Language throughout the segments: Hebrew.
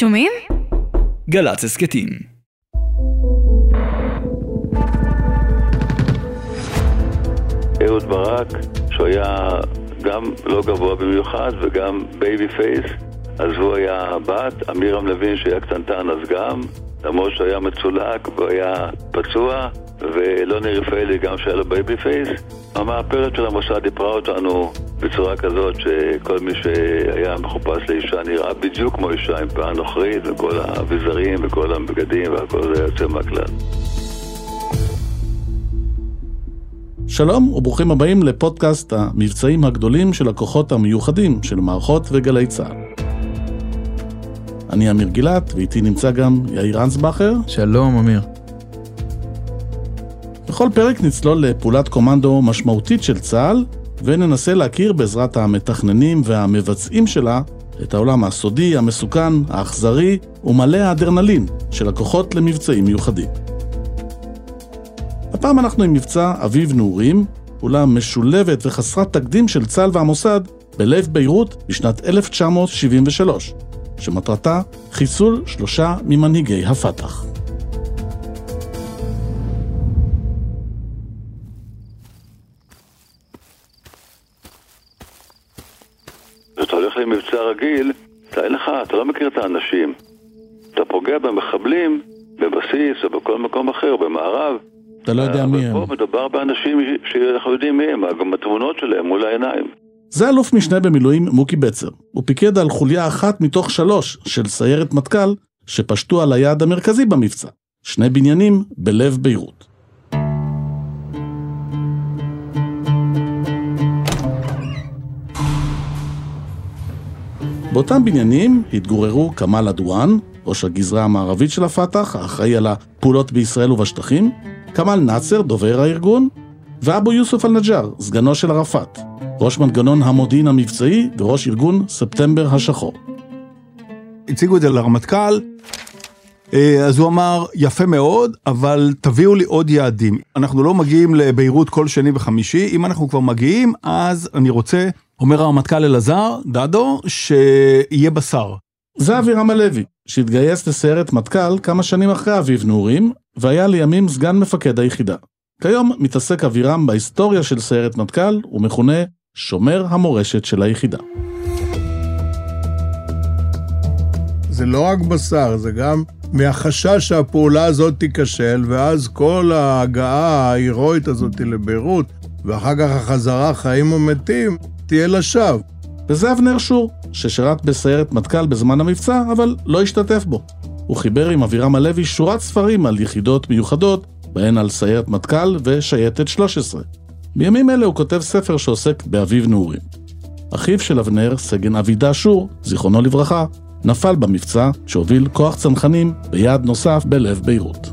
שומעים? גל"צ הסכתים. אהוד ברק, שהוא היה גם לא גבוה במיוחד וגם baby face, אז הוא היה בת, עמירם לוין שהיה קטנטן אז גם, למרות שהוא היה מצולק והוא היה פצוע, ולוני רפאלי גם שהיה לו baby face. המאפרת של המוסד איפרה אותנו בצורה כזאת שכל מי שהיה מחופש לאישה נראה בדיוק כמו אישה עם פאה נוכרית וכל האביזרים וכל הבגדים והכל זה יוצא מהכלל. שלום וברוכים הבאים לפודקאסט המבצעים הגדולים של הכוחות המיוחדים של מערכות וגלי צה"ל. אני אמיר גילת, ואיתי נמצא גם יאיר אנסבכר. שלום, אמיר. בכל פרק נצלול לפעולת קומנדו משמעותית של צה"ל, וננסה להכיר בעזרת המתכננים והמבצעים שלה את העולם הסודי, המסוכן, האכזרי ומלא האדרנלין של הכוחות למבצעים מיוחדים. הפעם אנחנו עם מבצע אביב נעורים, פעולה משולבת וחסרת תקדים של צה"ל והמוסד בלב ביירות בשנת 1973, שמטרתה חיסול שלושה ממנהיגי הפת"ח. הולך למבצע רגיל, תאר לך, אתה לא מכיר את האנשים. אתה פוגע במחבלים בבסיס או בכל מקום אחר, במערב. אתה לא יודע מי הם. פה מדובר באנשים שאנחנו יודעים מי הם, גם התמונות שלהם מול העיניים. זה אלוף משנה במילואים מוקי בצר. הוא פיקד על חוליה אחת מתוך שלוש של סיירת מטכ"ל שפשטו על היעד המרכזי במבצע, שני בניינים בלב ביירות. באותם בניינים התגוררו כמאל עדואן, ראש הגזרה המערבית של הפת"ח, האחראי על הפעולות בישראל ובשטחים, כמאל נאצר, דובר הארגון, ואבו יוסוף אל-נג'אר, סגנו של ערפאת, ראש מנגנון המודיעין המבצעי וראש ארגון ספטמבר השחור. הציגו את זה לרמטכ"ל, אה, אז הוא אמר, יפה מאוד, אבל תביאו לי עוד יעדים. אנחנו לא מגיעים לביירות כל שני וחמישי, אם אנחנו כבר מגיעים, אז אני רוצה, אומר הרמטכ"ל אלעזר, דדו, שיהיה בשר. זה אבירם הלוי, שהתגייס לסיירת מטכ"ל כמה שנים אחרי אביב נעורים, והיה לימים סגן מפקד היחידה. כיום מתעסק אבירם בהיסטוריה של סיירת מטכ"ל, ומכונה שומר המורשת של היחידה. זה לא רק בשר, זה גם מהחשש שהפעולה הזאת תיכשל, ואז כל ההגעה ההירואית הזאת לביירות, ואחר כך החזרה חיים ומתים, תהיה לשווא. וזה אבנר שור, ששירת בסיירת מטכ"ל בזמן המבצע, אבל לא השתתף בו. הוא חיבר עם אבירם הלוי שורת ספרים על יחידות מיוחדות, בהן על סיירת מטכ"ל ושייטת 13. בימים אלה הוא כותב ספר שעוסק באביב נעורים. אחיו של אבנר, סגן אבידה שור, זיכרונו לברכה, נפל במבצע שהוביל כוח צנחנים ביעד נוסף בלב ביירות.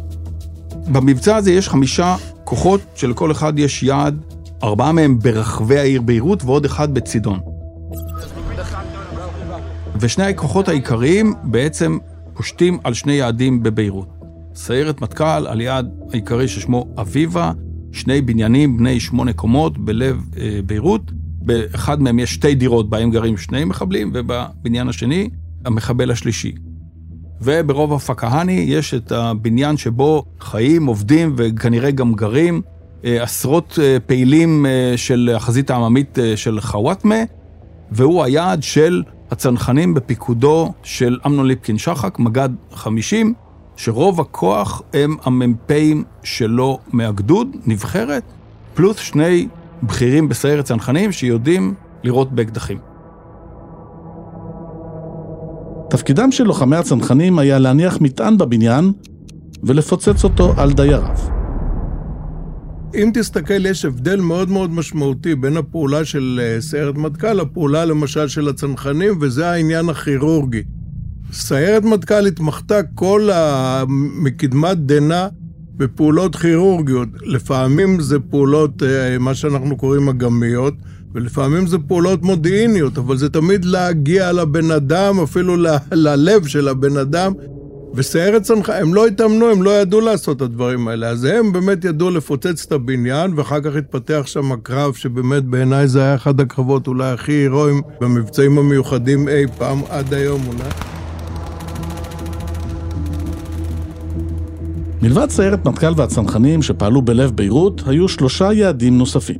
במבצע הזה יש חמישה כוחות שלכל אחד יש יעד, ארבעה מהם ברחבי העיר ביירות ועוד אחד בצידון. ושני הכוחות העיקריים בעצם פושטים על שני יעדים בביירות. סיירת מטכ"ל על יעד העיקרי ששמו אביבה, שני בניינים בני שמונה קומות בלב אה, ביירות. באחד מהם יש שתי דירות בהם גרים שני מחבלים, ובבניין השני המחבל השלישי. וברובע פקהני יש את הבניין שבו חיים, עובדים וכנראה גם גרים עשרות אה, פעילים אה, של החזית העממית של חוואטמה, והוא היעד של הצנחנים בפיקודו של אמנון ליפקין שחק, מג"ד 50, שרוב הכוח הם המ"פים שלו מהגדוד, נבחרת, פלוס שני בכירים בסיירת צנחנים שיודעים לירות באקדחים. תפקידם של לוחמי הצנחנים היה להניח מטען בבניין ולפוצץ אותו על דייריו. אם תסתכל, יש הבדל מאוד מאוד משמעותי בין הפעולה של אה, סיירת מטכ"ל לפעולה למשל של הצנחנים, וזה העניין הכירורגי. סיירת מטכ"ל התמחתה כל ה... מקדמת דנא בפעולות כירורגיות. לפעמים זה פעולות, אה, מה שאנחנו קוראים אגמיות, ולפעמים זה פעולות מודיעיניות, אבל זה תמיד להגיע לבן אדם, אפילו ל... ללב של הבן אדם. וסיירת צנחנים, הם לא התאמנו, הם לא ידעו לעשות את הדברים האלה. אז הם באמת ידעו לפוצץ את הבניין, ואחר כך התפתח שם הקרב, שבאמת בעיניי זה היה אחד הקרבות אולי הכי הירואיים במבצעים המיוחדים אי פעם, עד היום אולי. מלבד סיירת מטכ"ל והצנחנים שפעלו בלב ביירות, היו שלושה יעדים נוספים.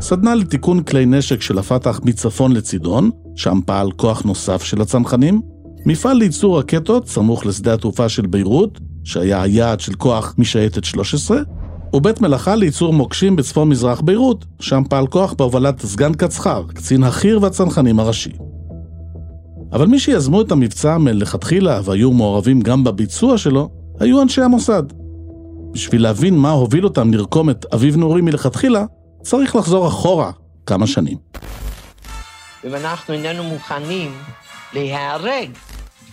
סדנה לתיקון כלי נשק של הפת"ח מצפון לצידון, שם פעל כוח נוסף של הצנחנים, מפעל לייצור רקטות סמוך לשדה התעופה של ביירות, שהיה היעד של כוח משייטת 13, ובית מלאכה לייצור מוקשים בצפון מזרח ביירות, שם פעל כוח בהובלת סגן קצחר, קצין החי"ר והצנחנים הראשי. אבל מי שיזמו את המבצע מלכתחילה והיו מעורבים גם בביצוע שלו, היו אנשי המוסד. בשביל להבין מה הוביל אותם לרקום את אביב נעורי מלכתחילה, צריך לחזור אחורה כמה שנים. אם אנחנו איננו מוכנים להיהרג,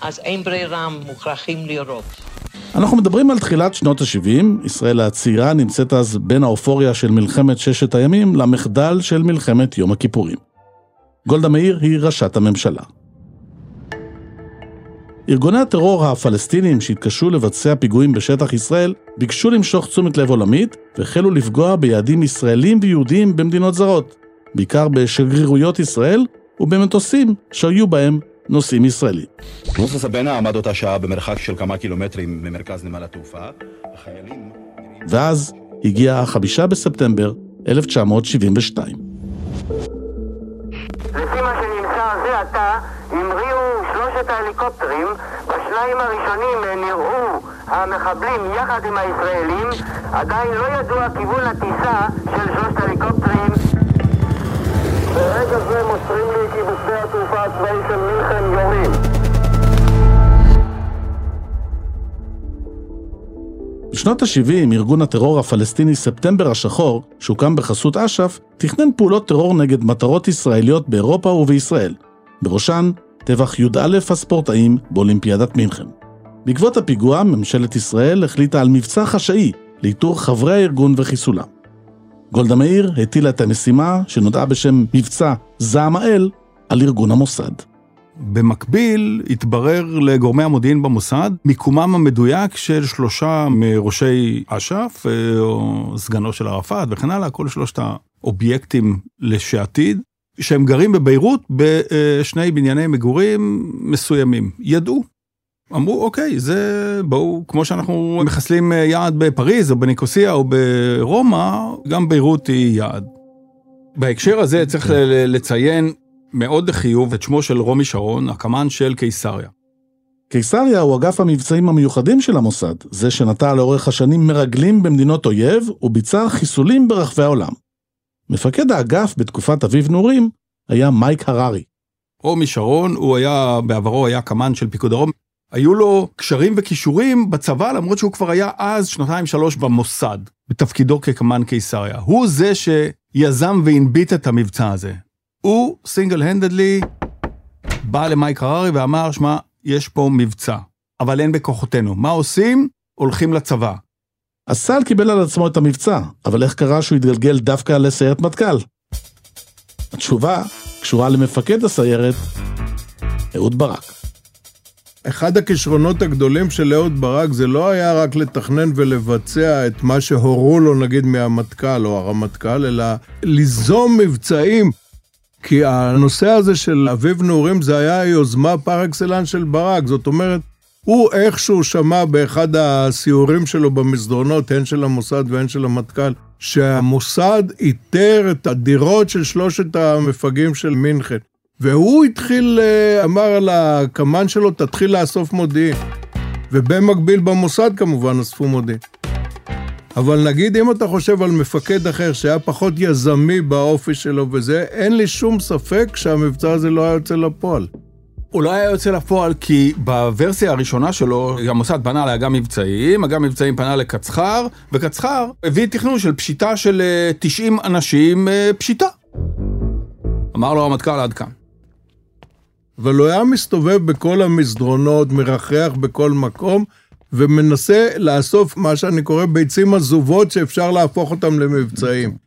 אז אין ברירה, מוכרחים לירות. אנחנו מדברים על תחילת שנות ה-70, ישראל הצעירה נמצאת אז בין האופוריה של מלחמת ששת הימים למחדל של מלחמת יום הכיפורים. גולדה מאיר היא ראשת הממשלה. ארגוני הטרור הפלסטינים שהתקשו לבצע פיגועים בשטח ישראל ביקשו למשוך תשומת לב עולמית והחלו לפגוע ביעדים ישראלים ויהודיים במדינות זרות, בעיקר בשגרירויות ישראל ובמטוסים שהיו בהם נוסעים ישראלים. נוסע סבנה עמד אותה שעה במרחק של כמה קילומטרים ממרכז נמל התעופה. החיילים... ואז הגיע החמישה בספטמבר 1972. לפי מה שנמסר זה עתה, המריאו שלושת ההליקופטרים, בשניים הראשונים נראו המחבלים יחד עם הישראלים, עדיין לא ידוע כיוון הטיסה של שלושת ההליקופטרים. ברגע זה מוסרים לי כי בשדה התעופה הצבאי של מינכן יורים. בשנות ה-70 ארגון הטרור הפלסטיני ספטמבר השחור, שהוקם בחסות אש"ף, תכנן פעולות טרור נגד מטרות ישראליות באירופה ובישראל. בראשן, טבח י"א הספורטאים באולימפיאדת מינכן. בעקבות הפיגוע, ממשלת ישראל החליטה על מבצע חשאי לאיתור חברי הארגון וחיסולם. גולדה מאיר הטילה את המשימה, שנודעה בשם מבצע זעם האל, על ארגון המוסד. במקביל, התברר לגורמי המודיעין במוסד מיקומם המדויק של שלושה מראשי אש"ף, אה, או סגנו של ערפאת וכן הלאה, כל שלושת האובייקטים לשעתיד, שהם גרים בביירות בשני בנייני מגורים מסוימים. ידעו. אמרו, אוקיי, זה, בואו, כמו שאנחנו מחסלים יעד בפריז או בניקוסיה או ברומא, גם ביירות היא יעד. בהקשר הזה צריך לציין מאוד לחיוב את שמו של רומי שרון, הקמ"ן של קיסריה. קיסריה הוא אגף המבצעים המיוחדים של המוסד, זה שנטע לאורך השנים מרגלים במדינות אויב וביצע חיסולים ברחבי העולם. מפקד האגף בתקופת אביב נעורים היה מייק הררי. רומי שרון, הוא היה, בעברו היה קמ"ן של פיקוד דרום. היו לו קשרים וכישורים בצבא, למרות שהוא כבר היה אז שנתיים שלוש במוסד, בתפקידו כקמ"ן קיסריה. הוא זה שיזם והנביט את המבצע הזה. הוא סינגל הנדדלי בא למייק הררי ואמר, שמע, יש פה מבצע, אבל אין בכוחותינו. מה עושים? הולכים לצבא. הסל קיבל על עצמו את המבצע, אבל איך קרה שהוא התגלגל דווקא לסיירת מטכ"ל? התשובה קשורה למפקד הסיירת, אהוד ברק. אחד הכישרונות הגדולים של אהוד ברק זה לא היה רק לתכנן ולבצע את מה שהורו לו נגיד מהמטכ"ל או הרמטכ"ל, אלא ליזום מבצעים. כי הנושא הזה של אביב נעורים זה היה יוזמה פר אקסלנס של ברק, זאת אומרת, הוא איכשהו שמע באחד הסיורים שלו במסדרונות, הן של המוסד והן של המטכ"ל, שהמוסד איתר את הדירות של שלושת המפגעים של מינכן. והוא התחיל, אה, אמר לקמ"ן שלו, תתחיל לאסוף מודיעין. ובמקביל במוסד כמובן אספו מודיעין. אבל נגיד אם אתה חושב על מפקד אחר שהיה פחות יזמי באופי שלו וזה, אין לי שום ספק שהמבצע הזה לא היה יוצא לפועל. הוא לא היה יוצא לפועל כי בוורסיה הראשונה שלו, המוסד פנה לאג"ם מבצעים, אג"ם מבצעים פנה לקצח"ר, וקצח"ר הביא תכנון של פשיטה של 90 אנשים פשיטה. אמר לו הרמטכ"ל עד כאן. אבל הוא היה מסתובב בכל המסדרונות, מרחח בכל מקום, ומנסה לאסוף מה שאני קורא ביצים עזובות שאפשר להפוך אותם למבצעים.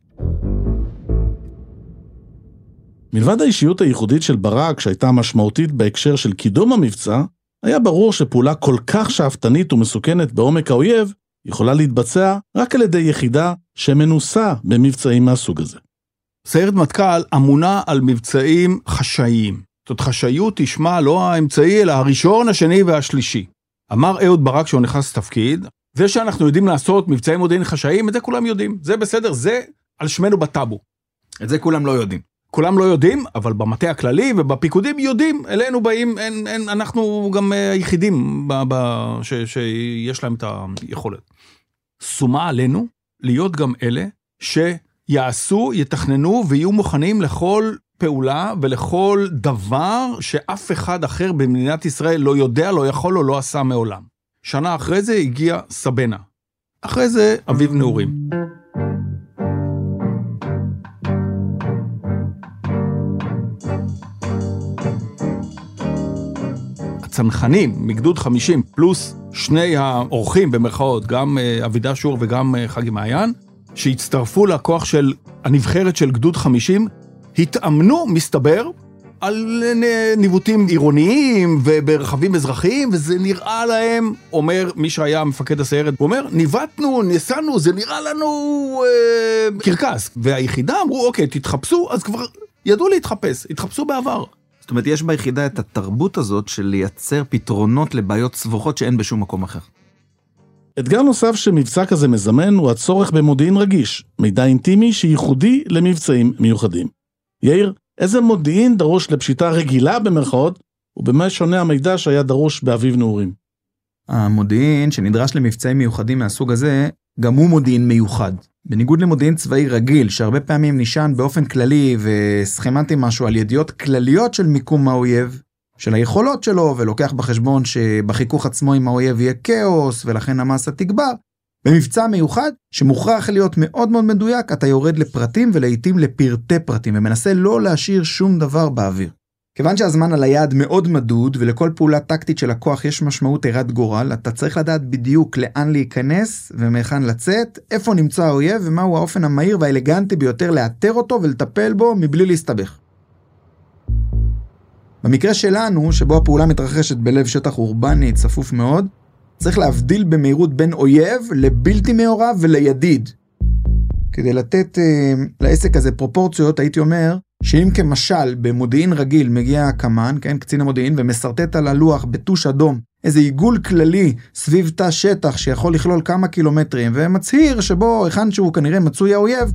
מלבד האישיות הייחודית של ברק, שהייתה משמעותית בהקשר של קידום המבצע, היה ברור שפעולה כל כך שאפתנית ומסוכנת בעומק האויב, יכולה להתבצע רק על ידי יחידה שמנוסה במבצעים מהסוג הזה. סיירת מטכ"ל אמונה על מבצעים חשאיים. זאת חשאיות תשמע לא האמצעי, אלא הראשון, השני והשלישי. אמר אהוד ברק שהוא נכנס לתפקיד, זה שאנחנו יודעים לעשות מבצעי מודיעין חשאיים, את זה כולם יודעים, זה בסדר, זה על שמנו בטאבו. את זה כולם לא יודעים. כולם לא יודעים, אבל במטה הכללי ובפיקודים יודעים, אלינו באים, אין, אין, אנחנו גם אה, היחידים ב, ב, ש, שיש להם את היכולת. שומה עלינו להיות גם אלה שיעשו, יתכננו ויהיו מוכנים לכל פעולה ולכל דבר שאף אחד אחר במדינת ישראל לא יודע, לא יכול או לא עשה מעולם. שנה אחרי זה הגיע סבנה. אחרי זה אביב נעורים. הצנחנים מגדוד 50 פלוס שני האורחים במרכאות, גם אה, אבידה שור וגם אה, חגי מעיין, שהצטרפו לכוח של הנבחרת של גדוד 50, התאמנו, מסתבר, על ניווטים עירוניים וברכבים אזרחיים, וזה נראה להם, אומר מי שהיה מפקד הסיירת, הוא אומר, ניווטנו, נסענו, זה נראה לנו אה, קרקס. והיחידה אמרו, אוקיי, תתחפשו, אז כבר ידעו להתחפש, התחפשו בעבר. זאת אומרת, יש ביחידה את התרבות הזאת של לייצר פתרונות לבעיות סבוכות שאין בשום מקום אחר. אתגר נוסף שמבצע כזה מזמן הוא הצורך במודיעין רגיש, מידע אינטימי שייחודי למבצעים מיוחדים. יאיר, איזה מודיעין דרוש לפשיטה רגילה במרכאות, ובמה שונה המידע שהיה דרוש באביב נעורים? המודיעין שנדרש למבצעים מיוחדים מהסוג הזה, גם הוא מודיעין מיוחד. בניגוד למודיעין צבאי רגיל, שהרבה פעמים נשען באופן כללי וסכמטי משהו על ידיעות כלליות של מיקום האויב, של היכולות שלו, ולוקח בחשבון שבחיכוך עצמו עם האויב יהיה כאוס, ולכן המסה תגבר, במבצע מיוחד, שמוכרח להיות מאוד מאוד מדויק, אתה יורד לפרטים ולעיתים לפרטי פרטים, ומנסה לא להשאיר שום דבר באוויר. כיוון שהזמן על היעד מאוד מדוד, ולכל פעולה טקטית של הכוח יש משמעות הרת גורל, אתה צריך לדעת בדיוק לאן להיכנס ומהיכן לצאת, איפה נמצא האויב ומהו האופן המהיר והאלגנטי ביותר לאתר אותו ולטפל בו מבלי להסתבך. במקרה שלנו, שבו הפעולה מתרחשת בלב שטח אורבני צפוף מאוד, צריך להבדיל במהירות בין אויב לבלתי מעורב ולידיד. כדי לתת אה, לעסק הזה פרופורציות, הייתי אומר שאם כמשל במודיעין רגיל מגיע הקמ"ן, כן, קצין המודיעין, ומשרטט על הלוח בטוש אדום איזה עיגול כללי סביב תא שטח שיכול לכלול כמה קילומטרים, ומצהיר שבו היכן שהוא כנראה מצוי האויב,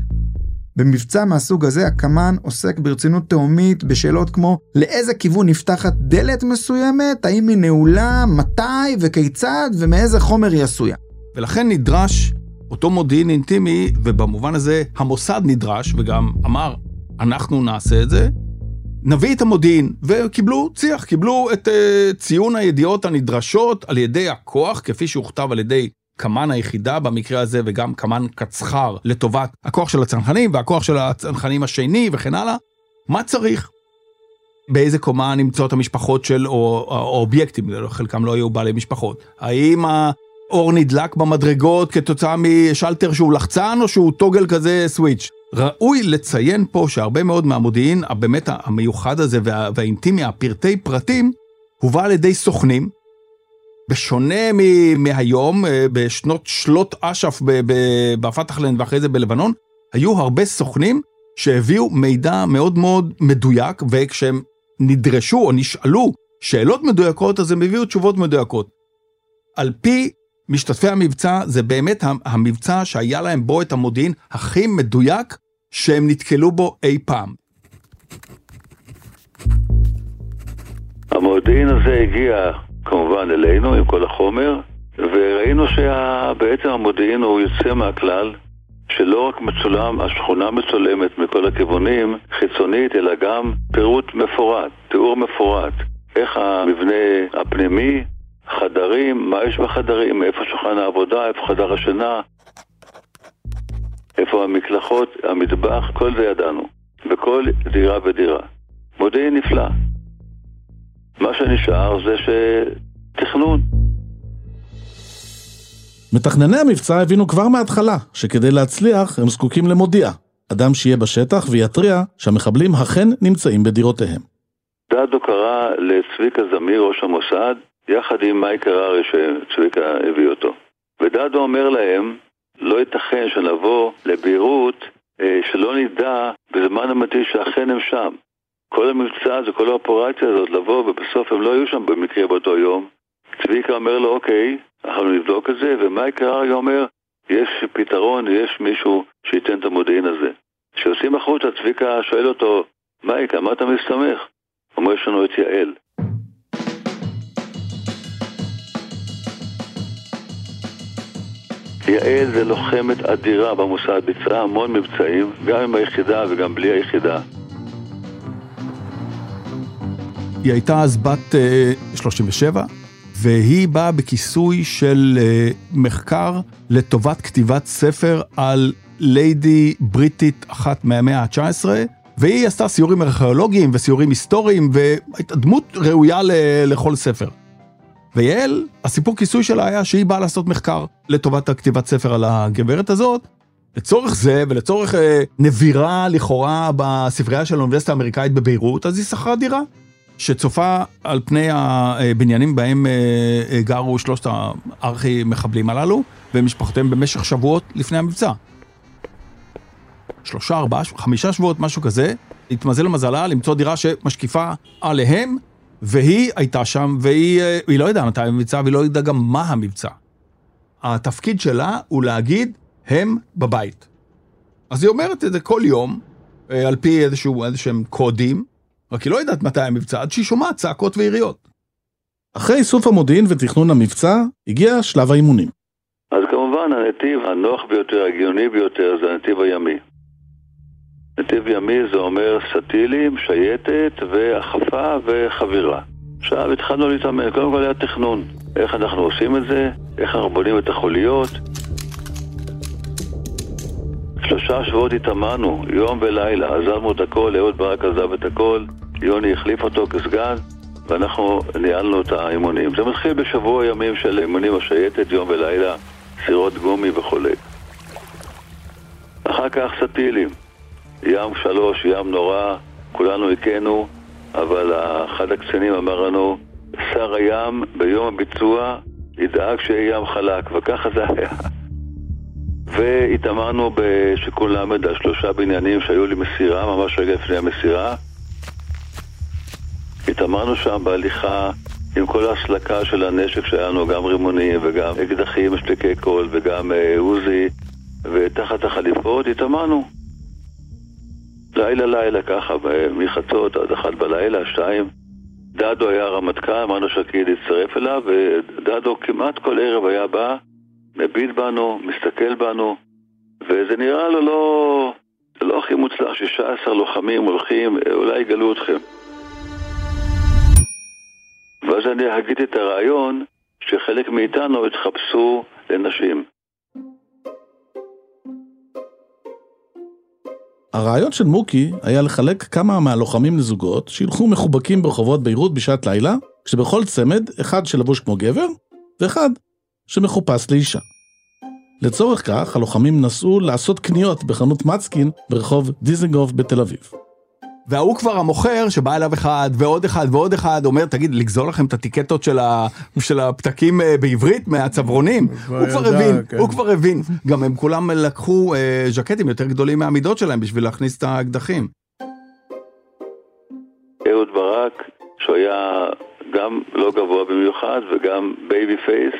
במבצע מהסוג הזה הקמ"ן עוסק ברצינות תהומית בשאלות כמו לאיזה כיוון נפתחת דלת מסוימת, האם היא נעולה, מתי? וכיצד? ומאיזה חומר היא עשויה. ולכן נדרש אותו מודיעין אינטימי, ובמובן הזה המוסד נדרש, וגם אמר, אנחנו נעשה את זה, נביא את המודיעין, וקיבלו צי"ח, קיבלו את uh, ציון הידיעות הנדרשות על ידי הכוח, כפי שהוכתב על ידי קמ"ן היחידה במקרה הזה, וגם קמ"ן קצחר לטובת הכוח של הצנחנים והכוח של הצנחנים השני וכן הלאה. מה צריך? באיזה קומה נמצאות המשפחות של, או האובייקטים, חלקם לא היו בעלי משפחות. האם האור נדלק במדרגות כתוצאה משלטר שהוא לחצן, או שהוא טוגל כזה סוויץ'? ראוי לציין פה שהרבה מאוד מהמודיעין, באמת המיוחד הזה וה, והאינטימי, הפרטי פרטים, הובא על ידי סוכנים, בשונה מהיום, אה, בשנות שלות אש"ף בפתחלנד ואחרי זה בלבנון, היו הרבה סוכנים שהביאו מידע מאוד מאוד מדויק, וכשהם נדרשו או נשאלו שאלות מדויקות, אז הם הביאו תשובות מדויקות. על פי משתתפי המבצע, זה באמת המבצע שהיה להם בו את המודיעין הכי מדויק שהם נתקלו בו אי פעם. המודיעין הזה הגיע כמובן אלינו עם כל החומר, וראינו שבעצם המודיעין הוא יוצא מהכלל, שלא רק מצולם, השכונה מצולמת מכל הכיוונים חיצונית, אלא גם פירוט מפורט, תיאור מפורט. איך המבנה הפנימי, חדרים, מה יש בחדרים, איפה שולחן העבודה, איפה חדר השינה, איפה המקלחות, המטבח, כל זה ידענו. בכל דירה ודירה. מודיעין נפלא. מה שנשאר זה שתכנון. מתכנני המבצע הבינו כבר מההתחלה שכדי להצליח הם זקוקים למודיע, אדם שיהיה בשטח ויתריע שהמחבלים אכן נמצאים בדירותיהם. דדו קרא לצביקה זמיר, ראש המוסד, יחד עם מייק הררי שצביקה הביא אותו. ודדו אומר להם, לא ייתכן שנבוא לביירות אה, שלא נדע בזמן אמיתי שאכן הם שם. כל המבצע הזה, כל האופרציה הזאת, לבוא ובסוף הם לא היו שם במקרה באותו יום, צביקה אומר לו, אוקיי, אנחנו נבדוק את זה, ומייקל ארגי אומר, יש פתרון, יש מישהו שייתן את המודיעין הזה. כשיוצאים החוצה, צביקה שואל אותו, מייק, על מה אתה מסתמך? אומר, יש לנו את יעל. יעל זה לוחמת אדירה במוסד, ביצעה המון מבצעים, גם עם היחידה וגם בלי היחידה. היא הייתה אז בת uh, 37, והיא באה בכיסוי של uh, מחקר לטובת כתיבת ספר על ליידי בריטית אחת מהמאה ה-19, והיא עשתה סיורים ארכיאולוגיים וסיורים היסטוריים, והייתה דמות ראויה לכל ספר. ויעל, הסיפור כיסוי שלה היה שהיא באה לעשות מחקר לטובת הכתיבת ספר על הגברת הזאת. לצורך זה ולצורך אה, נבירה לכאורה בספרייה של האוניברסיטה האמריקאית בביירות, אז היא שכרה דירה. שצופה על פני הבניינים בהם אה, אה, גרו שלושת הארכי מחבלים הללו ומשפחותיהם במשך שבועות לפני המבצע. שלושה, ארבעה, חמישה שבועות, משהו כזה, התמזל למזלה למצוא דירה שמשקיפה עליהם, והיא הייתה שם, והיא אה, לא ידעה מתי המבצע, והיא לא ידעה גם מה המבצע. התפקיד שלה הוא להגיד, הם בבית. אז היא אומרת את זה כל יום, על פי איזשהו, איזשהם קודים, רק היא לא יודעת מתי המבצע, עד שהיא שומעת צעקות ויריות. אחרי איסוף המודיעין ותכנון המבצע, הגיע שלב האימונים. אז כמובן הנתיב הנוח ביותר, הגיוני ביותר, זה הנתיב הימי. נתיב ימי זה אומר סטילים, שייטת, והחפה וחבירה. עכשיו התחלנו להתאמן, קודם כל היה תכנון. איך אנחנו עושים את זה, איך אנחנו בונים את החוליות. שלושה שבועות התאמנו, יום ולילה, עזבנו את הכל, אהוד ברק עזב את הכל, יוני החליף אותו כסגן, ואנחנו ניהלנו את האימונים. זה מתחיל בשבוע ימים של אימונים השייטת, יום ולילה, סירות גומי וכולי. אחר כך סטילים, ים שלוש, ים נורא, כולנו הכינו, אבל אחד הקצינים אמר לנו, שר הים ביום הביצוע ידאג שיהיה ים חלק, וככה זה היה. והתאמרנו בשיכון ל' על שלושה בניינים שהיו לי מסירה, ממש רגע לפני המסירה. התאמרנו שם בהליכה עם כל ההסלקה של הנשק שהיה לנו, גם רימונים וגם אקדחים, משתיקי קול וגם אה, עוזי, ותחת החליפות התאמרנו. לילה לילה ככה, מחצות עד אחת בלילה, שתיים. דדו היה רמטכ"ל, אמרנו שקיד יצטרף אליו, ודדו כמעט כל ערב היה בא, מביט בנו, מסתכל בנו, וזה נראה לו לא, לא הכי מוצלח, 16 לוחמים הולכים, אולי יגלו אתכם. ואז אני הגיתי את הרעיון שחלק מאיתנו התחפשו לנשים. הרעיון של מוקי היה לחלק כמה מהלוחמים לזוגות שילכו מחובקים ברחובות ביירות בשעת לילה, כשבכל צמד אחד שלבוש כמו גבר, ואחד שמחופש לאישה. לצורך כך, הלוחמים נסעו לעשות קניות בחנות מצקין ברחוב דיזנגוף בתל אביב. וההוא כבר המוכר שבא אליו אחד ועוד אחד ועוד אחד אומר תגיד לגזור לכם את הטיקטות של, ה, של הפתקים אה, בעברית מהצווארונים הוא כבר ידע, הבין כן. הוא כבר הבין גם הם כולם לקחו אה, ז'קטים יותר גדולים מהמידות שלהם בשביל להכניס את האקדחים. אהוד ברק שהוא היה גם לא גבוה במיוחד וגם baby face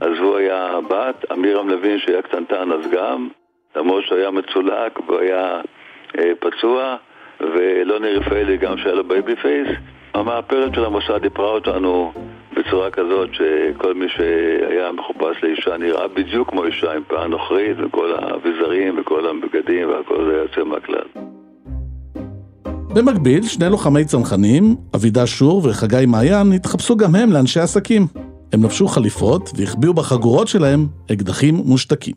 אז הוא היה בת, עמירם לוין שהיה קטנטן אז גם למרות שהוא היה מצולק והוא היה אה, פצוע ולוני רפאלי גם שהיה לו baby face. המאפרת של המוסד איפרה אותנו בצורה כזאת שכל מי שהיה מחופש לאישה נראה בדיוק כמו אישה עם פאה נוכרית וכל האביזרים וכל הבגדים והכל זה יוצא מהכלל. במקביל, שני לוחמי צנחנים, אבידה שור וחגי מעיין, התחפשו גם הם לאנשי עסקים. הם לבשו חליפות והחביאו בחגורות שלהם אקדחים מושתקים.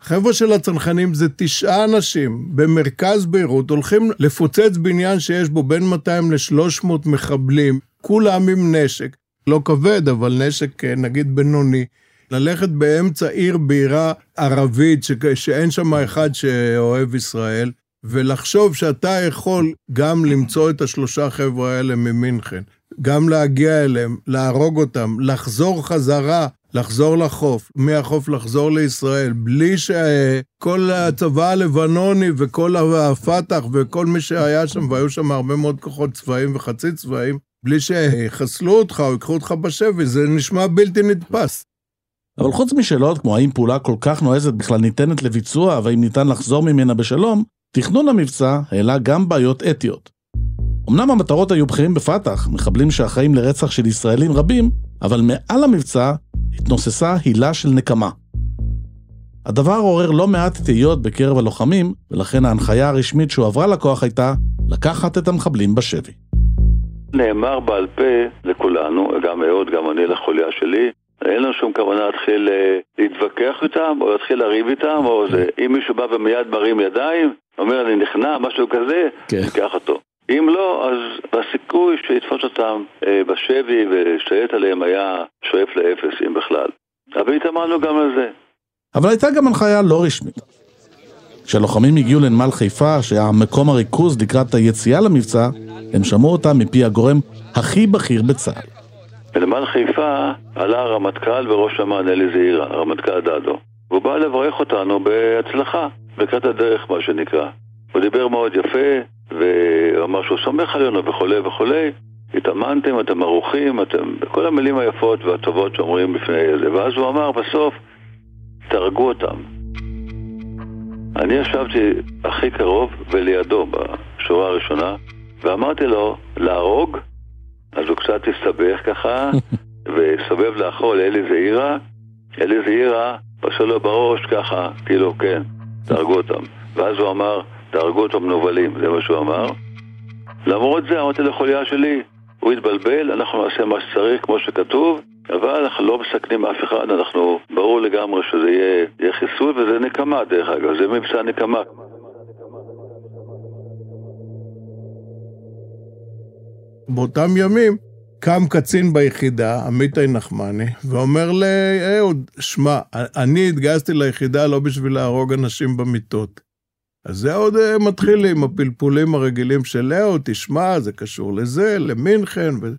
חבר'ה של הצנחנים זה תשעה אנשים במרכז ביירות, הולכים לפוצץ בניין שיש בו בין 200 ל-300 מחבלים, כולם עם נשק, לא כבד, אבל נשק נגיד בינוני. ללכת באמצע עיר בירה ערבית, ש... שאין שם אחד שאוהב ישראל, ולחשוב שאתה יכול גם למצוא את השלושה חבר'ה האלה ממינכן, גם להגיע אליהם, להרוג אותם, לחזור חזרה לחזור לחוף, מהחוף לחזור לישראל, בלי שכל הצבא הלבנוני וכל הפת"ח וכל מי שהיה שם, והיו שם הרבה מאוד כוחות צבאיים וחצי צבאיים, בלי שיחסלו אותך או ייקחו אותך בשבי, זה נשמע בלתי נתפס. אבל חוץ משאלות כמו האם פעולה כל כך נועזת בכלל ניתנת לביצוע והאם ניתן לחזור ממנה בשלום, תכנון המבצע העלה גם בעיות אתיות. אמנם המטרות היו בכירים בפת"ח, מחבלים שאחראים לרצח של ישראלים רבים, אבל מעל המבצע התנוססה הילה של נקמה. הדבר עורר לא מעט תהיות בקרב הלוחמים, ולכן ההנחיה הרשמית שהועברה לכוח הייתה לקחת את המחבלים בשבי. נאמר בעל פה לכולנו, גם אהוד, גם אני לחוליה שלי, אין לנו שום כוונה להתחיל אה, להתווכח איתם, או להתחיל לריב איתם, או זה. אם מישהו בא ומיד מרים ידיים, אומר אני נכנע, משהו כזה, כן. ניקח אותו. אם לא, אז הסיכוי שיתפוס אותם אה, בשבי ולהשתלט עליהם היה שואף לאפס, אם בכלל. אבל התאמנו גם על זה. אבל הייתה גם הנחיה לא רשמית. כשהלוחמים הגיעו לנמל חיפה, שהיה מקום הריכוז לקראת היציאה למבצע, הם שמעו אותה מפי הגורם הכי בכיר בצה"ל. בנמל חיפה עלה הרמטכ"ל וראש אמ"ן אלי זעירה, הרמטכ"ל דדו. והוא בא לברך אותנו בהצלחה, לקראת הדרך מה שנקרא. הוא דיבר מאוד יפה, והוא אמר שהוא סומך עלינו וכולי וכולי. התאמנתם, אתם ערוכים, אתם... כל המילים היפות והטובות שאומרים בפני זה. ואז הוא אמר בסוף, תהרגו אותם. אני ישבתי הכי קרוב ולידו בשורה הראשונה, ואמרתי לו, להרוג? אז הוא קצת הסתבך ככה, וסובב לאחור לאלי זעירה. אלי זעירה עושה לו בראש ככה, כאילו, כן, תהרגו אותם. ואז הוא אמר, תהרגו אותם מנוולים, זה מה שהוא אמר. למרות זה, אמרתי לחוליה שלי, הוא התבלבל, אנחנו נעשה מה שצריך, כמו שכתוב, אבל אנחנו לא מסכנים אף אחד, אנחנו, ברור לגמרי שזה יהיה, יהיה חיסול, וזה נקמה דרך אגב, זה מבצע נקמה. באותם ימים קם קצין ביחידה, עמיתי נחמני, ואומר לאהוד, שמע, אני התגייסתי ליחידה לא בשביל להרוג אנשים במיטות. אז זה עוד אה, מתחיל עם הפלפולים הרגילים של אהוד, תשמע, זה קשור לזה, למינכן, ו...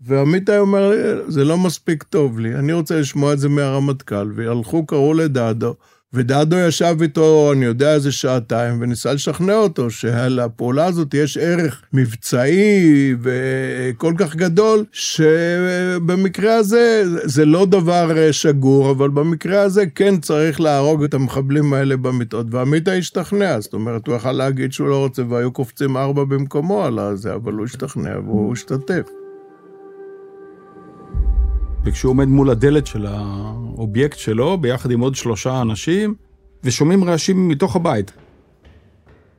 ועמיתי אומר, זה לא מספיק טוב לי, אני רוצה לשמוע את זה מהרמטכ"ל, והלכו, קראו לדדו, ודדו ישב איתו, אני יודע, איזה שעתיים, וניסה לשכנע אותו שלפעולה הזאת יש ערך מבצעי וכל כך גדול, שבמקרה הזה זה לא דבר שגור, אבל במקרה הזה כן צריך להרוג את המחבלים האלה במיטות, ועמית השתכנע, זאת אומרת, הוא יכל להגיד שהוא לא רוצה, והיו קופצים ארבע במקומו על הזה, אבל הוא השתכנע והוא השתתף. וכשהוא עומד מול הדלת של האובייקט שלו, ביחד עם עוד שלושה אנשים, ושומעים רעשים מתוך הבית.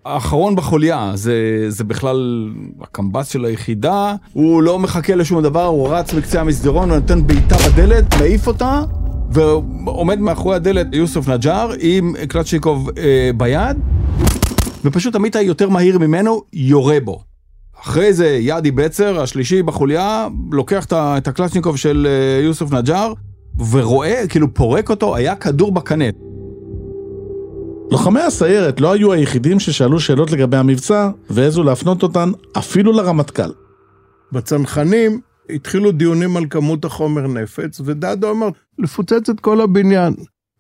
האחרון בחוליה, זה, זה בכלל הקמב"ץ של היחידה, הוא לא מחכה לשום דבר, הוא רץ בקצה המסדרון, הוא נותן בעיטה בדלת, מעיף אותה, ועומד מאחורי הדלת יוסף נג'אר עם קלצ'ניקוב אה, ביד, ופשוט עמית יותר מהיר ממנו, יורה בו. אחרי זה יאדי בצר, השלישי בחוליה, לוקח את הקלצ'ניקוב של אה, יוסף נג'אר, ורואה, כאילו פורק אותו, היה כדור בקנה. לוחמי הסיירת לא היו היחידים ששאלו שאלות לגבי המבצע, והעזו להפנות אותן אפילו לרמטכ"ל. בצנחנים התחילו דיונים על כמות החומר נפץ, ודדו אמר, לפוצץ את כל הבניין.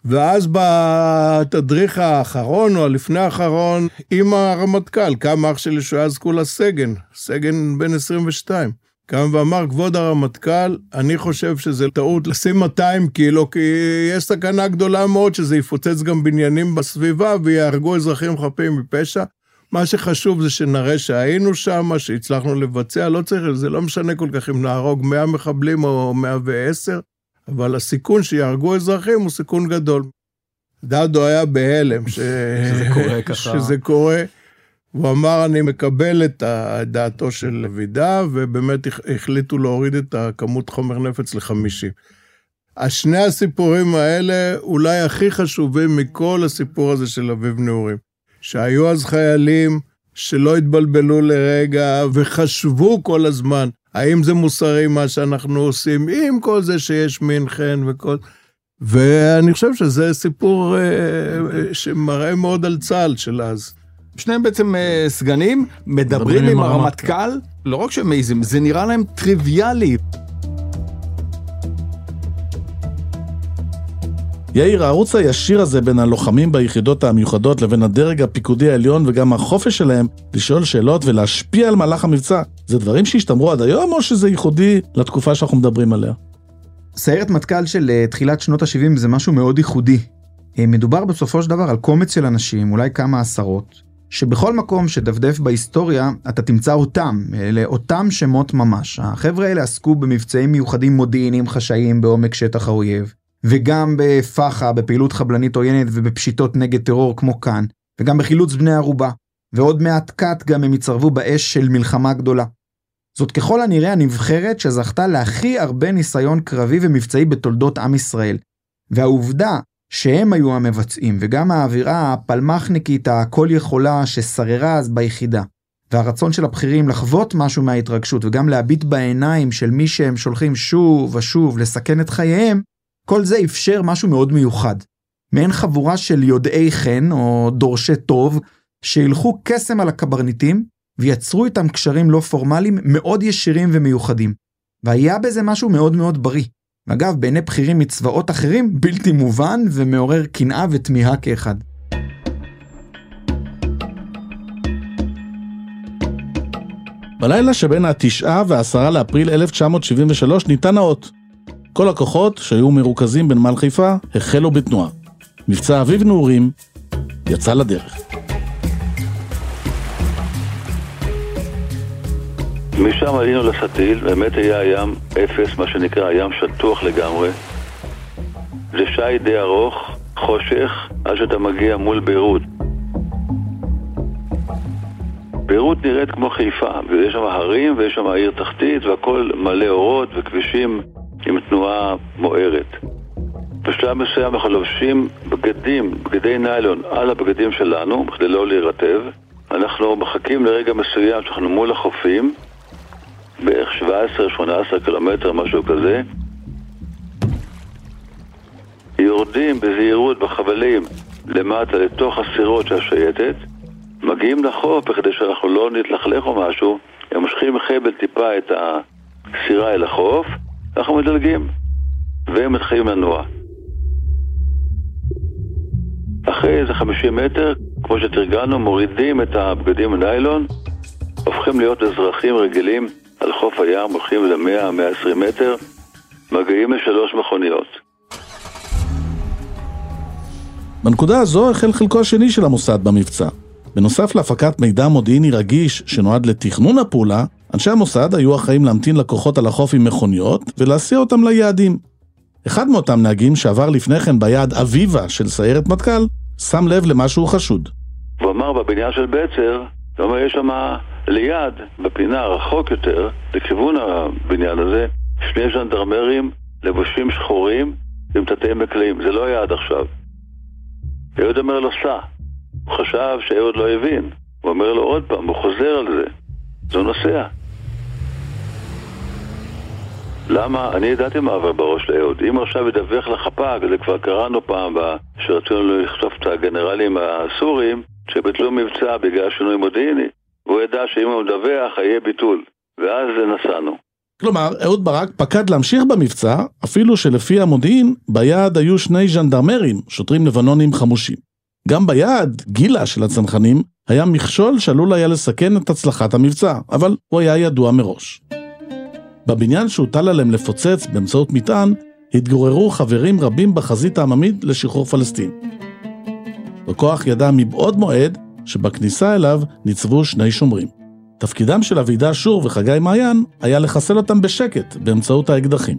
ואז בתדריך האחרון, או הלפני האחרון, עם הרמטכ"ל, קם אח שלי שהוא היה אז כולה סגן, סגן בן 22. קם ואמר, כבוד הרמטכ"ל, אני חושב שזה טעות לשים 200 קילו, כי יש סכנה גדולה מאוד שזה יפוצץ גם בניינים בסביבה ויהרגו אזרחים חפים מפשע. מה שחשוב זה שנראה שהיינו שם, שהצלחנו לבצע, לא צריך, זה לא משנה כל כך אם נהרוג 100 מחבלים או 110, אבל הסיכון שיהרגו אזרחים הוא סיכון גדול. דדו היה בהלם ש... שזה קורה ככה. שזה קורה. הוא אמר, אני מקבל את דעתו של אבידה, ובאמת החליטו להוריד את הכמות חומר נפץ ל-50. השני הסיפורים האלה אולי הכי חשובים מכל הסיפור הזה של אביב נעורים. שהיו אז חיילים שלא התבלבלו לרגע וחשבו כל הזמן האם זה מוסרי מה שאנחנו עושים, עם כל זה שיש מינכן וכל... ואני חושב שזה סיפור אה, אה, שמראה מאוד על צה"ל של אז. שניהם בעצם אה, סגנים, מדברים עם הרמטכ"ל, לא רק שהם מעיזים, זה נראה להם טריוויאלי. יאיר, הערוץ הישיר הזה בין הלוחמים ביחידות המיוחדות לבין הדרג הפיקודי העליון וגם החופש שלהם לשאול שאלות ולהשפיע על מהלך המבצע, זה דברים שהשתמרו עד היום, או שזה ייחודי לתקופה שאנחנו מדברים עליה? סיירת מטכ"ל של אה, תחילת שנות ה-70 זה משהו מאוד ייחודי. אה, מדובר בסופו של דבר על קומץ של אנשים, אולי כמה עשרות, שבכל מקום שדפדף בהיסטוריה, אתה תמצא אותם, אלה אותם שמות ממש. החבר'ה האלה עסקו במבצעים מיוחדים מודיעיניים חשאיים בעומק שטח האויב, וגם בפח"ע, בפעילות חבלנית עוינת ובפשיטות נגד טרור כמו כאן, וגם בחילוץ בני ערובה. ועוד מעט קאט גם הם יצרבו באש של מלחמה גדולה. זאת ככל הנראה הנבחרת שזכתה להכי הרבה ניסיון קרבי ומבצעי בתולדות עם ישראל. והעובדה שהם היו המבצעים, וגם האווירה הפלמחניקית הכל יכולה ששררה אז ביחידה, והרצון של הבכירים לחוות משהו מההתרגשות וגם להביט בעיניים של מי שהם שולחים שוב ושוב לסכן את חייהם, כל זה אפשר משהו מאוד מיוחד. מעין חבורה של יודעי חן או דורשי טוב, שילכו קסם על הקברניטים ויצרו איתם קשרים לא פורמליים מאוד ישירים ומיוחדים. והיה בזה משהו מאוד מאוד בריא. אגב, בעיני בכירים מצבאות אחרים, בלתי מובן ומעורר קנאה ותמיהה כאחד. בלילה שבין התשעה והעשרה לאפריל 1973 ניתן האות. כל הכוחות שהיו מרוכזים בנמל חיפה החלו בתנועה. מבצע אביב נעורים יצא לדרך. משם עלינו לסטיל, באמת היה ים אפס, מה שנקרא ים שטוח לגמרי. זה שי די ארוך, חושך, עד שאתה מגיע מול ביירות. ביירות נראית כמו חיפה, ויש שם הרים ויש שם עיר תחתית והכל מלא אורות וכבישים עם תנועה מוארת. בשלב מסוים אנחנו לובשים בגדים, בגדי ניילון, על הבגדים שלנו, כדי לא להירטב. אנחנו מחכים לרגע מסוים שאנחנו מול החופים, בערך 17-18 קילומטר, משהו כזה. יורדים בזהירות בחבלים למטה לתוך הסירות של השייטת, מגיעים לחוף בכדי שאנחנו לא נתלכלך או משהו, הם מושכים חבל טיפה את הסירה אל החוף, אנחנו מדלגים, והם מתחילים לנוע. אחרי איזה 50 מטר, כמו שתרגלנו, מורידים את הבגדים הניילון, הופכים להיות אזרחים רגילים על חוף הים, הולכים ל-100-120 מטר, מגיעים לשלוש מכוניות. בנקודה הזו החל חלקו השני של המוסד במבצע. בנוסף להפקת מידע מודיעיני רגיש שנועד לתכנון הפעולה, אנשי המוסד היו אחראים להמתין לקוחות על החוף עם מכוניות ולהסיע אותם ליעדים. אחד מאותם נהגים שעבר לפני כן ביעד אביבה של סיירת מטכ"ל, שם לב למשהו חשוד. הוא אמר בבניין של בצר, הוא אומר, יש שם ליד, בפינה רחוק יותר, לכיוון הבניין הזה, שני ז'נדרמרים לבושים שחורים עם תתי מקלעים. זה לא היה עד עכשיו. אהוד אומר לו, סע. הוא חשב שאהוד לא הבין. הוא אומר לו עוד פעם, הוא חוזר על זה. זה נוסע. למה? אני ידעתי מה עבר בראש לאהוד. אם עכשיו ידווח לחפ"ק, זה כבר קראנו פעם שרצינו לכתוב את הגנרלים הסורים, שביטלו מבצע בגלל שינוי מודיעיני. והוא ידע שאם הוא מדווח, יהיה ביטול. ואז נסענו. כלומר, אהוד ברק פקד להמשיך במבצע, אפילו שלפי המודיעין, ביעד היו שני ז'נדרמרים, שוטרים לבנונים חמושים. גם ביעד, גילה של הצנחנים, היה מכשול שעלול היה לסכן את הצלחת המבצע, אבל הוא היה ידוע מראש. בבניין שהוטל עליהם לפוצץ באמצעות מטען, התגוררו חברים רבים בחזית העממית לשחרור פלסטין. הכוח ידע מבעוד מועד שבכניסה אליו ניצבו שני שומרים. תפקידם של אבידע שור וחגי מעיין היה לחסל אותם בשקט באמצעות האקדחים.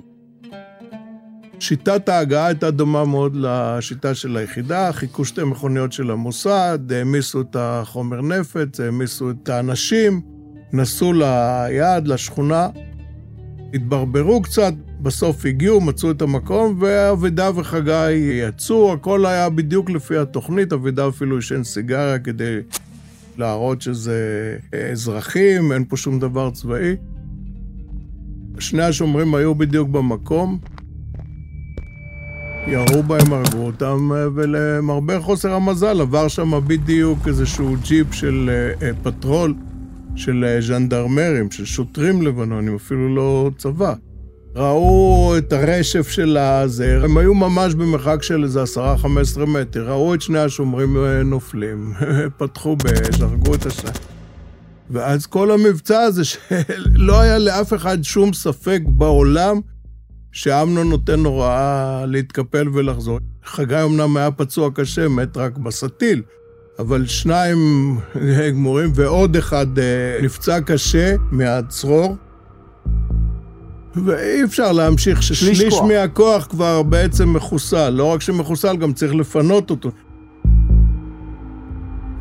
שיטת ההגעה הייתה דומה מאוד לשיטה של היחידה, חיכו שתי מכוניות של המוסד, העמיסו את החומר נפץ, העמיסו את האנשים, נסעו ליעד, לשכונה, התברברו קצת, בסוף הגיעו, מצאו את המקום, ואבידה וחגי יצאו, הכל היה בדיוק לפי התוכנית, אבידה אפילו עישן סיגריה כדי להראות שזה אזרחים, אין פה שום דבר צבאי. שני השומרים היו בדיוק במקום, ירו בהם, הרגו אותם, ולמרבה חוסר המזל עבר שם בדיוק איזשהו ג'יפ של אה, פטרול, של ז'נדרמרים, של שוטרים לבנונים, אפילו לא צבא. ראו את הרשף של הזה, הם היו ממש במרחק של איזה עשרה, חמש עשרה מטר, ראו את שני השומרים נופלים, פתחו באש, הרגו את השני. ואז כל המבצע הזה, שלא היה לאף אחד שום ספק בעולם שאמנון נותן הוראה להתקפל ולחזור. חגי אמנם היה פצוע קשה, מת רק בסטיל, אבל שניים גמורים ועוד אחד אה, נפצע קשה מהצרור. ואי אפשר להמשיך ששליש מהכוח כבר בעצם מחוסל. לא רק שמחוסל, גם צריך לפנות אותו.